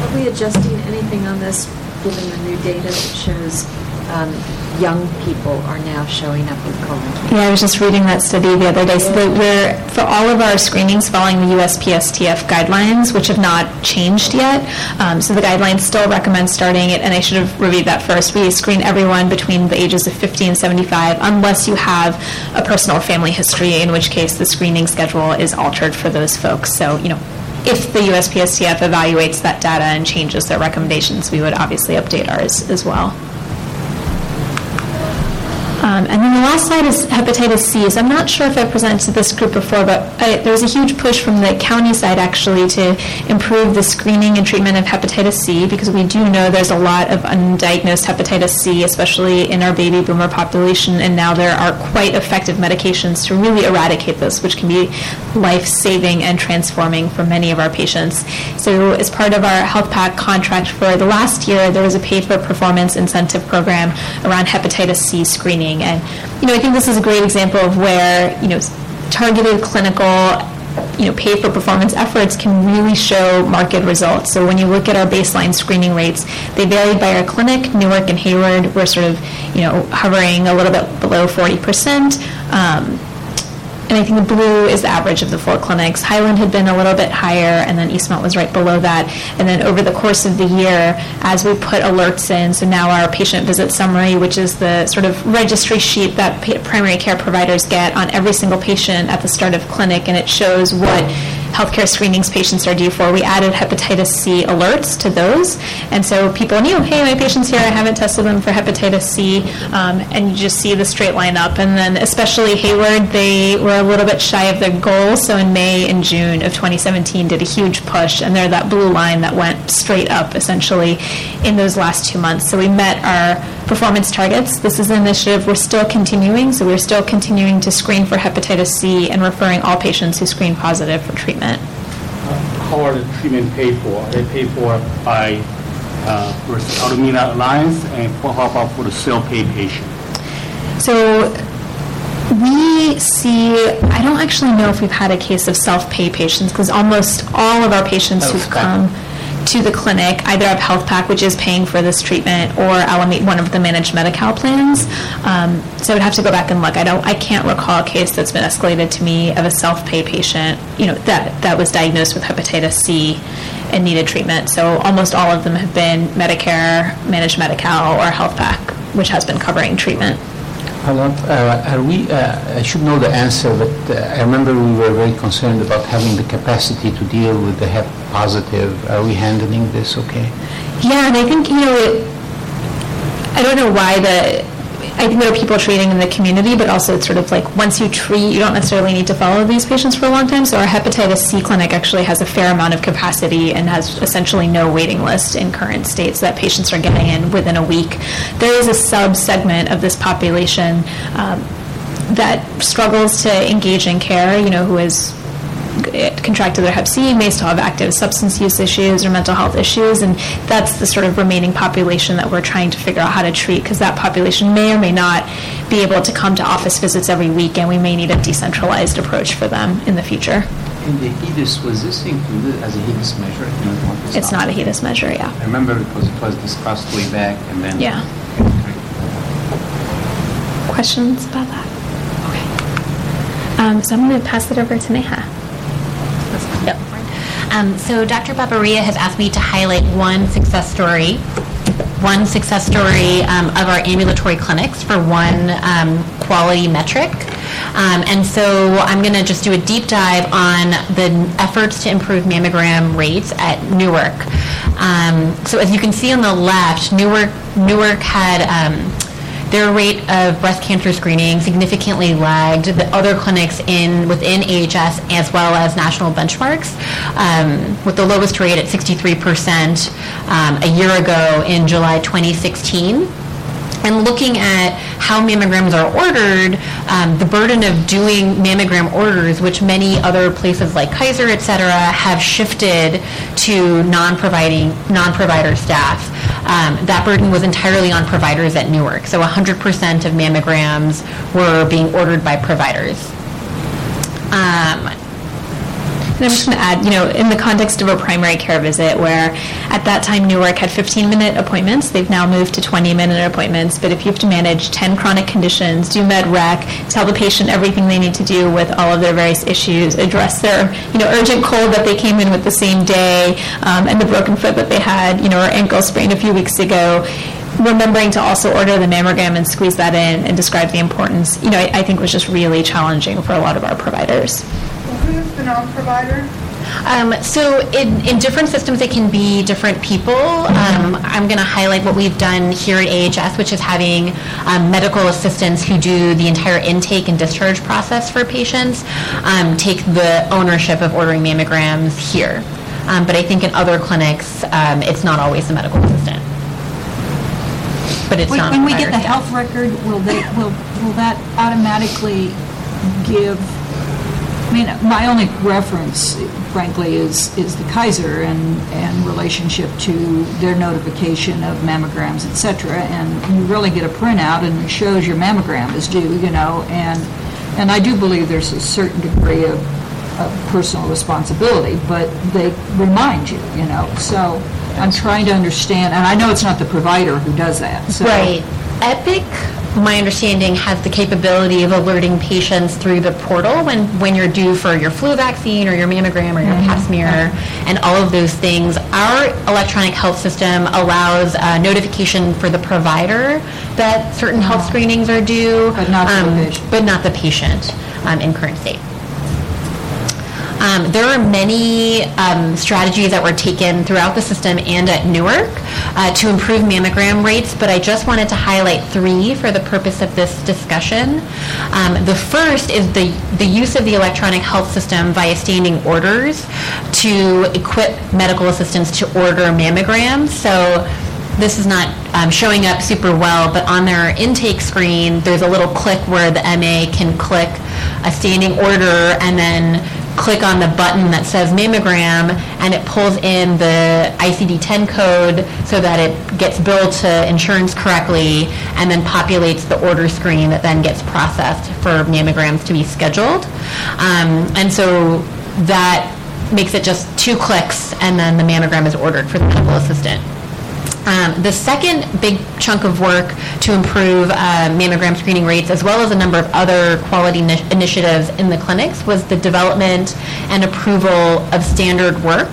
Are we adjusting anything on this, given the new data that shows um, young people are now showing up with colon cancer. Yeah, I was just reading that study the other day. So that we're, for all of our screenings following the USPSTF guidelines, which have not changed yet, um, so the guidelines still recommend starting it, and I should have reviewed that first. We screen everyone between the ages of 50 and 75 unless you have a personal family history, in which case the screening schedule is altered for those folks. So, you know, if the USPSTF evaluates that data and changes their recommendations, we would obviously update ours as well. Um, and then the last slide is hepatitis C. So I'm not sure if I presented this group before, but I, there was a huge push from the county side actually to improve the screening and treatment of hepatitis C because we do know there's a lot of undiagnosed hepatitis C, especially in our baby boomer population, and now there are quite effective medications to really eradicate this, which can be life-saving and transforming for many of our patients. So as part of our HealthPAC contract for the last year, there was a pay-for-performance incentive program around hepatitis C screening. And, you know, I think this is a great example of where, you know, targeted clinical you know, pay for performance efforts can really show marked results. So when you look at our baseline screening rates, they varied by our clinic. Newark and Hayward were sort of, you know, hovering a little bit below 40 percent. Um, and I think the blue is the average of the four clinics. Highland had been a little bit higher, and then Eastmont was right below that. And then over the course of the year, as we put alerts in, so now our patient visit summary, which is the sort of registry sheet that primary care providers get on every single patient at the start of clinic, and it shows what healthcare screenings patients are due for. We added hepatitis C alerts to those, and so people knew, hey, my patient's here, I haven't tested them for hepatitis C, um, and you just see the straight line up. And then, especially Hayward, they were a little bit shy of their goal, so in May and June of 2017, did a huge push, and they're that blue line that went straight up essentially in those last two months. So we met our performance targets. This is an initiative we're still continuing, so we're still continuing to screen for hepatitis C and referring all patients who screen positive for treatment. How are the treatment paid for? Are they paid for by uh, Alameda Alliance and for how about for the self-pay patient? So we see, I don't actually know if we've had a case of self-pay patients because almost all of our patients who've come to the clinic either have HealthPAC, which is paying for this treatment, or Alameda, one of the managed Medi-Cal plans. Um, so I'd have to go back and look. I don't, I can't recall a case that's been escalated to me of a self-pay patient, you know, that that was diagnosed with hepatitis C and needed treatment. So almost all of them have been Medicare, managed Medi-Cal, or HealthPAC, which has been covering treatment. Hello. Uh, Are we, uh, I should know the answer, but uh, I remember we were very concerned about having the capacity to deal with the Hep positive. Are we handling this okay? Yeah, and I think, you know, it, I don't know why the, I think there are people treating in the community, but also it's sort of like once you treat, you don't necessarily need to follow these patients for a long time. So our hepatitis C clinic actually has a fair amount of capacity and has essentially no waiting list in current states that patients are getting in within a week. There is a sub-segment of this population um, that struggles to engage in care, you know, who is contracted their hep C may still have active substance use issues or mental health issues, and that's the sort of remaining population that we're trying to figure out how to treat because that population may or may not be able to come to office visits every week, and we may need a decentralized approach for them in the future. In the HEDIS, was this included as a HEDIS measure? What It's not a HEDIS measure, yeah. I remember because it was discussed way back and then. Yeah. Questions about that? Okay. Um, so I'm going to pass it over to Neha. Um, so Dr. Babaria has asked me to highlight one success story, one success story um, of our ambulatory clinics for one um, quality metric. Um, and so I'm going to just do a deep dive on the efforts to improve mammogram rates at Newark. Um, so as you can see on the left, Newark Newark had um, their rate of breast cancer screening significantly lagged the other clinics in within AHS as well as national benchmarks, um, with the lowest rate at 63% um, a year ago in July 2016 and looking at how mammograms are ordered, um, the burden of doing mammogram orders, which many other places like Kaiser, et cetera, have shifted to non-providing, non-provider staff. Um, that burden was entirely on providers at Newark. So 100% of mammograms were being ordered by providers. Um, And I'm just going to add, you know, in the context of a primary care visit where at that time Newark had 15-minute appointments, they've now moved to 20-minute appointments. But if you have to manage 10 chronic conditions, do med rec, tell the patient everything they need to do with all of their various issues, address their, you know, urgent cold that they came in with the same day, um, and the broken foot that they had, you know, or ankle sprain a few weeks ago, remembering to also order the mammogram and squeeze that in and describe the importance, you know, I, I think was just really challenging for a lot of our providers. Who's the non-provider? Um, so in, in different systems, it can be different people. Um, I'm going to highlight what we've done here at AHS, which is having um, medical assistants who do the entire intake and discharge process for patients um, take the ownership of ordering mammograms here. Um, but I think in other clinics, um, it's not always the medical assistant. But it's When- not. When we get the staff. health record, will they, will, will that automatically give, I mean, my only reference frankly is, is the Kaiser and, and relationship to their notification of mammograms, et cetera, and you really get a printout and it shows your mammogram is due, you know, and, and I do believe there's a certain degree of, of personal responsibility, but they remind you, you know, so I'm trying to understand, and I know it's not the provider who does that, so. Right. Epic, my understanding, has the capability of alerting patients through the portal when, when you're due for your flu vaccine or your mammogram or your pap smear and all of those things. Our electronic health system allows uh, notification for the provider that certain health screenings are due. But not the patient. But not the patient um, in current state. Um, there are many um, strategies that were taken throughout the system and at Newark uh, to improve mammogram rates, but I just wanted to highlight three for the purpose of this discussion. Um, the first is the, the use of the electronic health system via standing orders to equip medical assistants to order mammograms. So this is not um, showing up super well, but on their intake screen, there's a little click where the MA can click a standing order and then click on the button that says mammogram, and it pulls in the ICD-10 code so that it gets billed to insurance correctly, and then populates the order screen that then gets processed for mammograms to be scheduled. Um, and so that makes it just two clicks, and then the mammogram is ordered for the medical assistant. Um, the second big chunk of work to improve uh, mammogram screening rates, as well as a number of other quality ni- initiatives in the clinics, was the development and approval of standard work.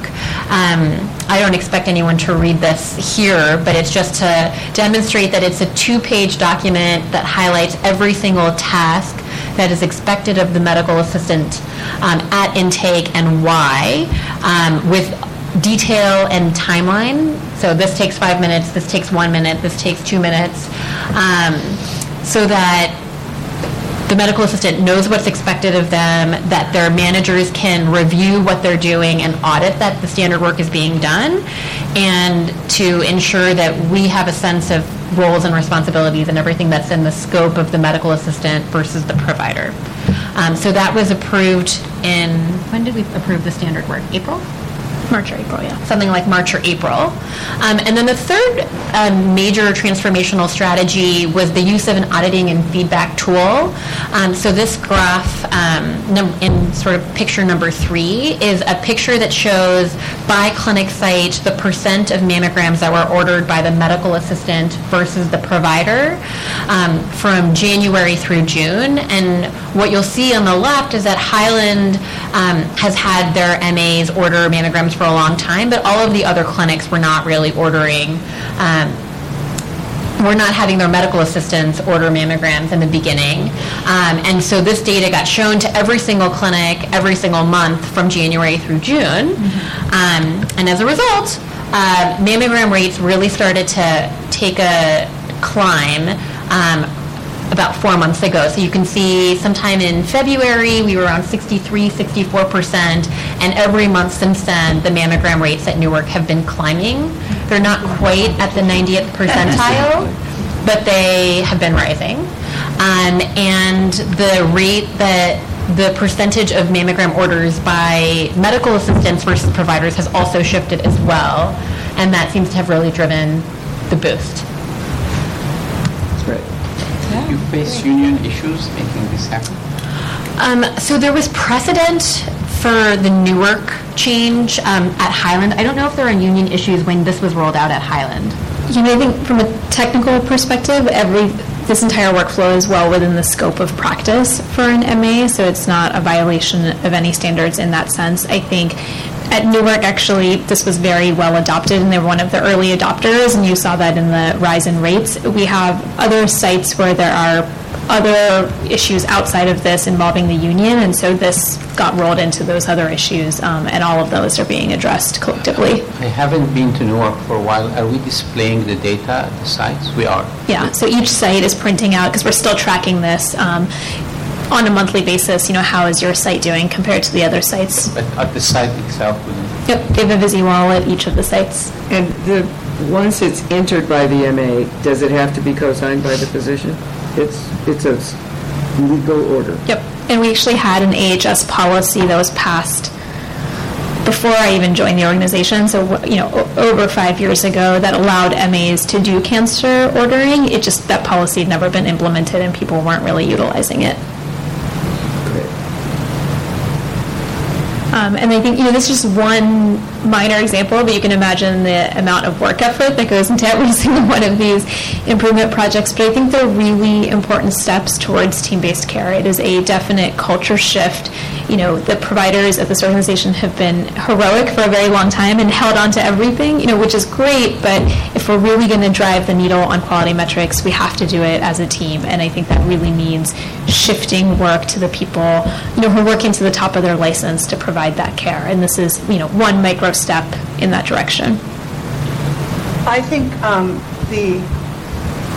Um, I don't expect anyone to read this here, but it's just to demonstrate that it's a two-page document that highlights every single task that is expected of the medical assistant um, at intake and why, um, with detail and timeline. So this takes five minutes, this takes one minute, this takes two minutes, um, so that the medical assistant knows what's expected of them, that their managers can review what they're doing and audit that the standard work is being done, and to ensure that we have a sense of roles and responsibilities and everything that's in the scope of the medical assistant versus the provider. Um, so that was approved in, when did we approve the standard work? April? March or April, yeah. something like March or April. Um, and then the third um, major transformational strategy was the use of an auditing and feedback tool. Um, so this graph um, num- in sort of picture number three is a picture that shows by clinic site the percent of mammograms that were ordered by the medical assistant versus the provider um, from January through June. And what you'll see on the left is that Highland um, has had their MAs order mammograms for a long time, but all of the other clinics were not really ordering. Um, were not having their medical assistants order mammograms in the beginning. Um, and so this data got shown to every single clinic every single month from January through June. Um, and as a result, uh, mammogram rates really started to take a climb um, about four months ago. So you can see sometime in February, we were around 63, 64%, and every month since then, the mammogram rates at Newark have been climbing. They're not quite at the 90th percentile, but they have been rising. Um, and the rate that the percentage of mammogram orders by medical assistants versus providers has also shifted as well, and that seems to have really driven the boost. You face union issues making this happen? Um, so there was precedent for the Newark change um, at Highland, I don't know if there are union issues when this was rolled out at Highland. You know, I think from a technical perspective, every this entire workflow is well within the scope of practice for an MA, so it's not a violation of any standards in that sense. I think at Newark, actually, this was very well adopted, and they were one of the early adopters, and you saw that in the rise in rates. We have other sites where there are other issues outside of this involving the union, and so this got rolled into those other issues, um, and all of those are being addressed collectively. I haven't been to Newark for a while. Are we displaying the data at the sites? We are. Yeah, so each site is printing out, because we're still tracking this um, on a monthly basis, you know, how is your site doing compared to the other sites? But at the site itself, we Yep, they have a Visi wall at each of the sites. And the, once it's entered by the MA, does it have to be co-signed by the physician? It's, it's a s- legal order. Yep, and we actually had an AHS policy that was passed before I even joined the organization, so, you know, over five years ago, that allowed MAs to do cancer ordering. It just, that policy had never been implemented and people weren't really utilizing it. Um, and I think, you know, this is just one minor example, but you can imagine the amount of work effort that goes into every single one of these improvement projects. But I think they're really important steps towards team-based care. It is a definite culture shift. You know, the providers at this organization have been heroic for a very long time and held on to everything, you know, which is great. But if we're really going to drive the needle on quality metrics, we have to do it as a team. And I think that really means shifting work to the people, you know, who are working to the top of their license to provide that care. And this is, you know, one micro step in that direction. I think um, the,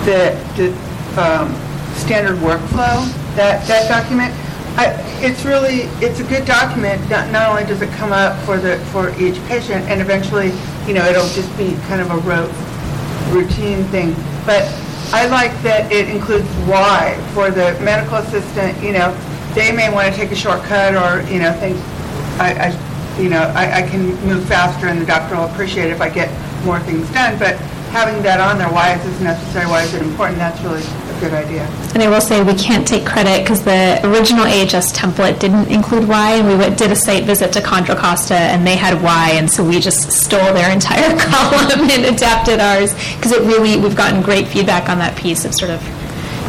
the, the um, standard workflow, that, that document, I, it's really, it's a good document. Not, not only does it come up for the, for each patient, and eventually, you know, it'll just be kind of a rote, routine thing. But I like that it includes why for the medical assistant, you know, they may want to take a shortcut or, you know, think, I, I, you know, I, I can move faster and the doctor will appreciate it if I get more things done. But having that on there, why is this necessary, why is it important, that's really good idea. And I will say we can't take credit because the original AHS template didn't include Y, and we went, did a site visit to Contra Costa, and they had Y, and so we just stole their entire column and adapted ours because it really we've gotten great feedback on that piece of sort of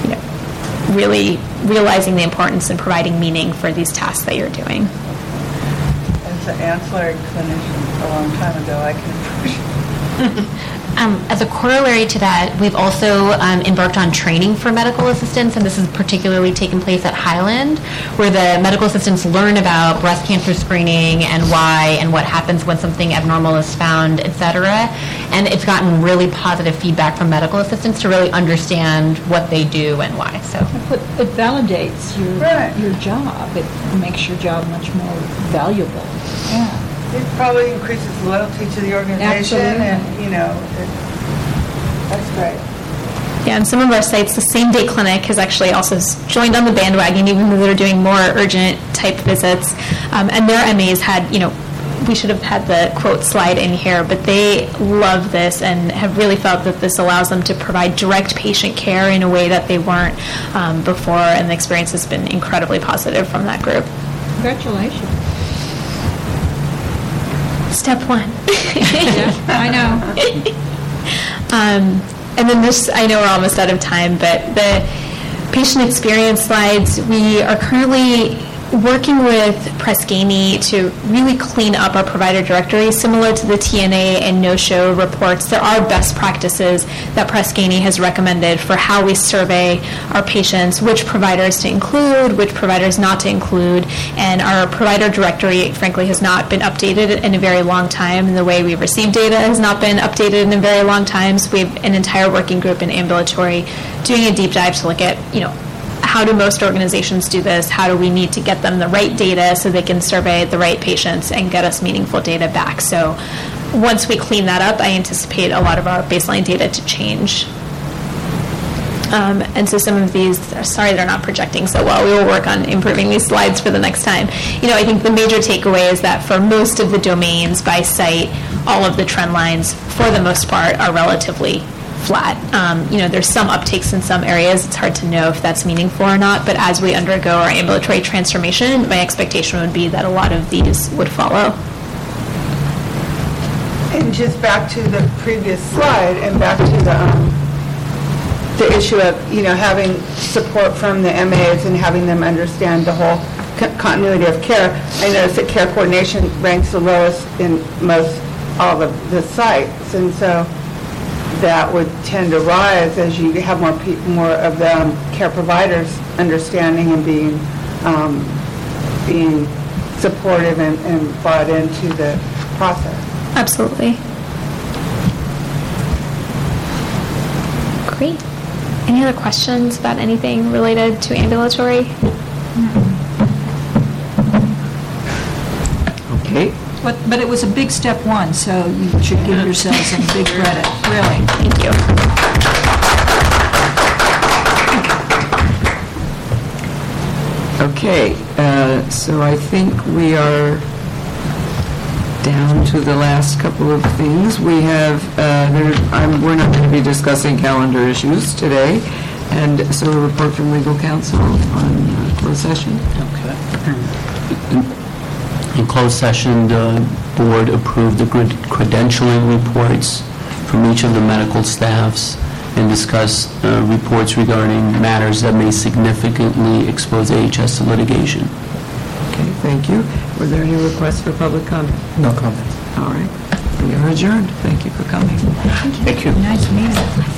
you know really realizing the importance and providing meaning for these tasks that you're doing. As an ancillary clinician a long time ago, I can appreciate Um, as a corollary to that, we've also um, embarked on training for medical assistants, and this is particularly taken place at Highland, where the medical assistants learn about breast cancer screening and why and what happens when something abnormal is found, et cetera. And it's gotten really positive feedback from medical assistants to really understand what they do and why. So. But it validates your, your job. It makes your job much more valuable. Yeah. It probably increases loyalty to the organization Absolutely. and, you know, it- that's great. Yeah, and some of our sites, the same day clinic has actually also joined on the bandwagon, even though they're doing more urgent type visits. Um, and their MAs had, you know, we should have had the quote slide in here, but they love this and have really felt that this allows them to provide direct patient care in a way that they weren't um, before, and the experience has been incredibly positive from that group. Congratulations. Step one. I know. um, and then this, I know we're almost out of time, but the patient experience slides, we are currently working with Press Ganey to really clean up our provider directory, similar to the TNA and no-show reports. There are best practices that Press Ganey has recommended for how we survey our patients, which providers to include, which providers not to include, and our provider directory, frankly, has not been updated in a very long time, and the way we receive data has not been updated in a very long time. So we have an entire working group in ambulatory doing a deep dive to look at, you know, how do most organizations do this? How do we need to get them the right data so they can survey the right patients and get us meaningful data back? So once we clean that up, I anticipate a lot of our baseline data to change. Um, and so some of these, sorry, they're not projecting so well. We will work on improving these slides for the next time. You know, I think the major takeaway is that for most of the domains by site, all of the trend lines, for the most part, are relatively flat. Um, You know, there's some uptakes in some areas. It's hard to know if that's meaningful or not, but as we undergo our ambulatory transformation, my expectation would be that a lot of these would follow. And just back to the previous slide, and back to the, um, the issue of, you know, having support from the MAs and having them understand the whole co- continuity of care. I noticed that care coordination ranks the lowest in most, all of the sites, and so that would tend to rise as you have more peo- more of the um, care providers understanding and being, um, being supportive and and bought into the process. Absolutely. Great. Any other questions about anything related to ambulatory? Okay. But, but it was a big step one, so you should give yourselves some big credit, really. Thank you. Okay, uh, so I think we are down to the last couple of things. We have, uh, there- I'm- we're not going to be discussing calendar issues today, and so a report from legal counsel on uh, closed session. In closed session, the board approved the cred- credentialing reports from each of the medical staffs and discussed uh, reports regarding matters that may significantly expose AHS to litigation. Okay, thank you. Were there any requests for public comment? No comment. All right. We are adjourned. Thank you for coming. Thank you. Nice meeting.